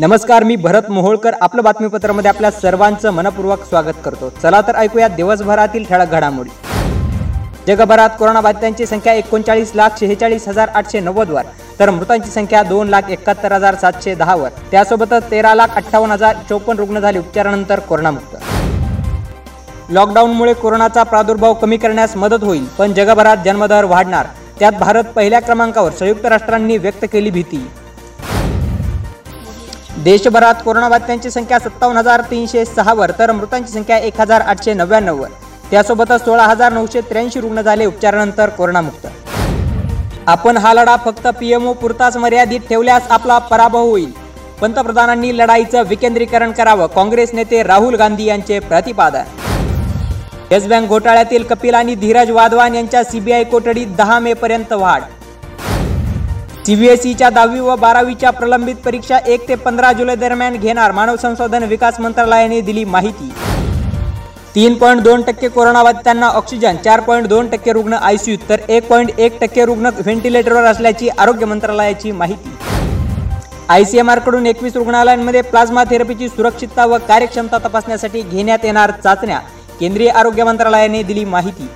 नमस्कार मी भरत मोहोळकर. आपलं बातमीपत्रामध्ये आपल्या सर्वांचं मनपूर्वक स्वागत करतो. चला तर ऐकूया दिवसभरातील ठळक घडामोडी. जगभरात कोरोनाबाधितांची संख्या एकोणचाळीस लाख शेहेचाळीस हजार आठशे नव्वद वर तर मृतांची संख्या दोन लाख एकाहत्तर हजार सातशे दहा वर. त्यासोबतच तेरा लाख अठ्ठावन्न हजार चौपन्न रुग्ण झाले उपचारानंतर कोरोनामुक्त. लॉकडाऊनमुळे कोरोनाचा प्रादुर्भाव कमी करण्यास मदत होईल पण जगभरात जन्मदर वाढणार. त्यात भारत पहिल्या क्रमांकावर संयुक्त राष्ट्रांनी व्यक्त केली भीती. देशभरात कोरोनाबाधितांची संख्या सत्तावन्न हजार तीनशे सहावर तर मृतांची संख्या एक हजार आठशे नव्याण्णववर. त्यासोबतच सोळा हजार नऊशे त्र्याऐंशी रुग्ण झाले उपचारानंतर कोरोनामुक्त. आपण हा लढा फक्त पीएमओ पुरताच मर्यादित ठेवल्यास आपला पराभव होईल. पंतप्रधानांनी लढाईचं विकेंद्रीकरण करावं काँग्रेस नेते राहुल गांधी यांचे प्रतिपादन. येस बँक घोटाळ्यातील कपिल आणि धीरज वाधवान यांच्या सीबीआय कोठडीत दहा मे पर्यंत वाढ. सीबीएसईच्या दहावी व बारावीच्या प्रलंबित परीक्षा एक ते पंधरा जुलै दरम्यान घेणार मानव संसाधन विकास मंत्रालयाने दिली माहिती. तीन पॉईंट दोन टक्के कोरोनाबाधितांना ऑक्सिजन चार पॉईंट दोन टक्के रुग्ण आयसीयू तर एक पॉईंट एक टक्के रुग्ण व्हेंटिलेटरवर असल्याची आरोग्य मंत्रालयाची माहिती. आयसीएमआरकडून एकवीस रुग्णालयांमध्ये प्लाझ्मा थेरपीची सुरक्षितता व कार्यक्षमता तपासण्यासाठी घेण्यात येणार चाचण्या केंद्रीय आरोग्य मंत्रालयाने दिली माहिती.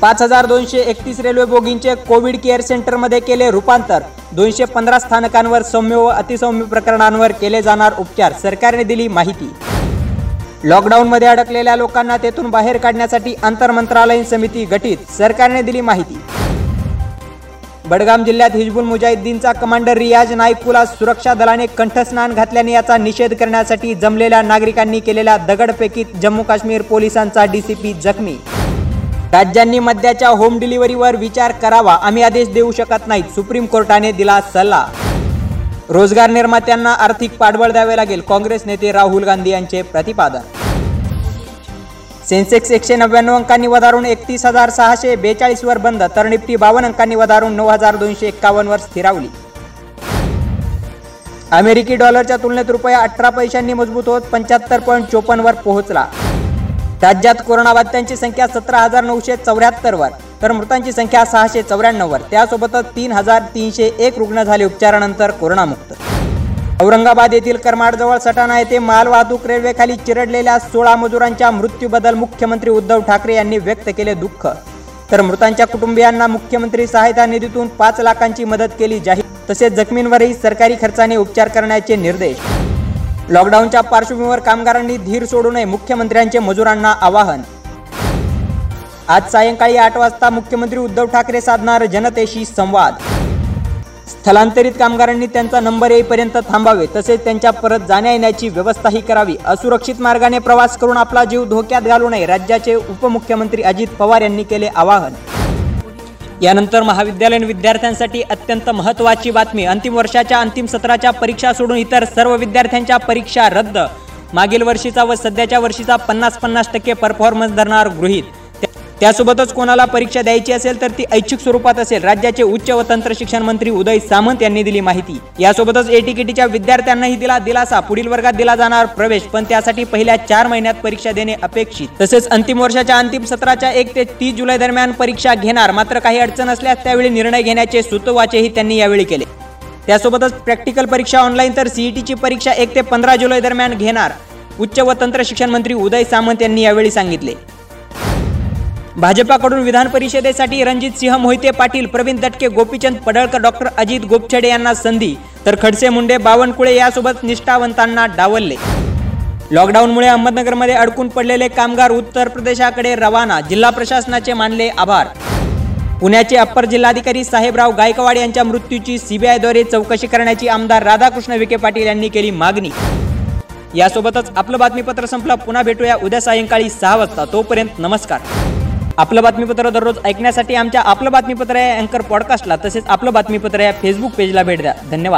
पाच हजार दोनशे एकतीस रेल्वे बोगींचे कोविड केअर सेंटरमध्ये केले रूपांतर. दोनशे पंधरा स्थानकांवर सौम्य व अतिसौम्य प्रकरणांवर केले जाणार उपचार. सरकारने दिली माहिती. लॉकडाऊनमध्ये अडकलेल्या लोकांना तेथून बाहेर काढण्यासाठी आंतरमंत्रालयीन समिती गठीत. सरकारने दिली माहिती. बडगाम जिल्ह्यात हिजबुल मुजाहिद्दीनचा कमांडर रियाज नाईकुला सुरक्षा दलाने कंठस्नान घातल्याने याचा निषेध करण्यासाठी जमलेल्या नागरिकांनी केलेल्या दगडफेकीत जम्मू काश्मीर पोलिसांचा डीसीपी जखमी राज्यांनी मद्याच्या होम डिलिव्हरीवर विचार करावा आम्ही आदेश देऊ शकत नाहीत. सुप्रीम कोर्टाने दिला सल्ला. रोजगार निर्मात्यांना आर्थिक पाठबळ द्यावे लागेल काँग्रेस नेते राहुल गांधी यांचे प्रतिपादन. सेन्सेक्स एकशे नव्याण्णव अंकांनी वधारून एकतीस हजार सहाशे बेचाळीस वर बंद तर निफ्टी बावन्न अंकांनी वधारून नऊ हजार दोनशे एक्कावन्न वर स्थिरावली. अमेरिकी डॉलरच्या तुलनेत रुपया अठरा पैशांनी मजबूत होत पंच्याहत्तर पॉईंट चोपन्न वर पोहोचला. राज्यात कोरोनाबाधितांची संख्या सतरा हजार नऊशे चौऱ्याहत्तर वर तर मृतांची संख्या सहाशे चौऱ्याण्णववर त्यासोबतच तीन हजार तीनशे एक रुग्ण झाले उपचारानंतर कोरोनामुक्त. औरंगाबाद येथील करमाडजवळ सटाणा येथे मालवाहतूक रेल्वेखाली चिरडलेल्या सोळा मजुरांच्या मृत्यूबद्दल मुख्यमंत्री उद्धव ठाकरे यांनी व्यक्त केले दुःख. तर मृतांच्या कुटुंबियांना मुख्यमंत्री सहायता निधीतून पाच लाखांची मदत केली जाहीर. तसेच जखमींवरही सरकारी खर्चाने उपचार करण्याचे निर्देश. लॉकडाऊनच्या पार्श्वभूमीवर कामगारांनी धीर सोडू नये मुख्यमंत्र्यांचे मजुरांना आवाहन. आज सायंकाळी आठ वाजता मुख्यमंत्री उद्धव ठाकरे साधणार जनतेशी संवाद. स्थलांतरित कामगारांनी त्यांचा नंबर येईपर्यंत थांबावे तसेच त्यांच्या परत जाण्या येण्याची व्यवस्थाही करावी. असुरक्षित मार्गाने प्रवास करून आपला जीव धोक्यात घालू नये राज्याचे उपमुख्यमंत्री अजित पवार यांनी केले आवाहन. यानंतर महाविद्यालयीन विद्यार्थ्यांसाठी अत्यंत महत्त्वाची बातमी. अंतिम वर्षाच्या अंतिम सत्राच्या परीक्षा सोडून इतर सर्व विद्यार्थ्यांच्या परीक्षा रद्द. मागील वर्षीचा व सध्याच्या वर्षीचा पन्नास पन्नास टक्के परफॉर्मन्स धरणार गृहीत. त्यासोबतच कोणाला परीक्षा द्यायची असेल तर ती ऐच्छिक स्वरूपात असेल. राज्याचे उच्च व तंत्र शिक्षण मंत्री उदय सामंत यांनी दिली माहिती. यासोबतच एटीकेटीच्या विद्यार्थ्यांनाही दिला दिलासा. पुढील वर्गात दिला जाणार प्रवेश पण त्यासाठी पहिल्या चार महिन्यात परीक्षा देणे अपेक्षित. तसेच अंतिम वर्षाच्या अंतिम सत्राच्या एक ते तीस जुलै दरम्यान परीक्षा घेणार. मात्र काही अडचण असल्यास त्यावेळी निर्णय घेण्याचे सुतवाचेही त्यांनी यावेळी केले. त्यासोबतच प्रॅक्टिकल परीक्षा ऑनलाईन तर सीईटीची परीक्षा एक ते पंधरा जुलै दरम्यान घेणार. उच्च व तंत्र शिक्षण मंत्री उदय सामंत यांनी यावेळी सांगितले. भाजपाकडून विधान परिषदेसाठी रणजित सिंह मोहिते पाटील प्रवीण दटके गोपीचंद पडळकर डॉक्टर अजित गोपछडे यांना संधी. तर खडसे मुंडे बावनकुळे यासोबत निष्ठावंतांना डावलले. लॉकडाऊनमुळे अहमदनगरमध्ये अडकून पडलेले कामगार उत्तर प्रदेशाकडे रवाना. जिल्हा प्रशासनाचे मानले आभार. पुण्याचे अप्पर जिल्हाधिकारी साहेबराव गायकवाड यांच्या मृत्यूची सीबीआयद्वारे चौकशी करण्याची आमदार राधाकृष्ण विखे पाटील यांनी केली मागणी. यासोबतच आपलं बातमीपत्र संपलं. पुन्हा भेटूया उद्या सायंकाळी सहा वाजता. तोपर्यंत नमस्कार. आपलं बातमीपत्र दररोज ऐकण्यासाठी आमच्या आपलं बातमीपत्र या अँकर पॉडकास्टला तसेच आपलं बातमीपत्र या फेसबुक पेजला भेट द्या. धन्यवाद.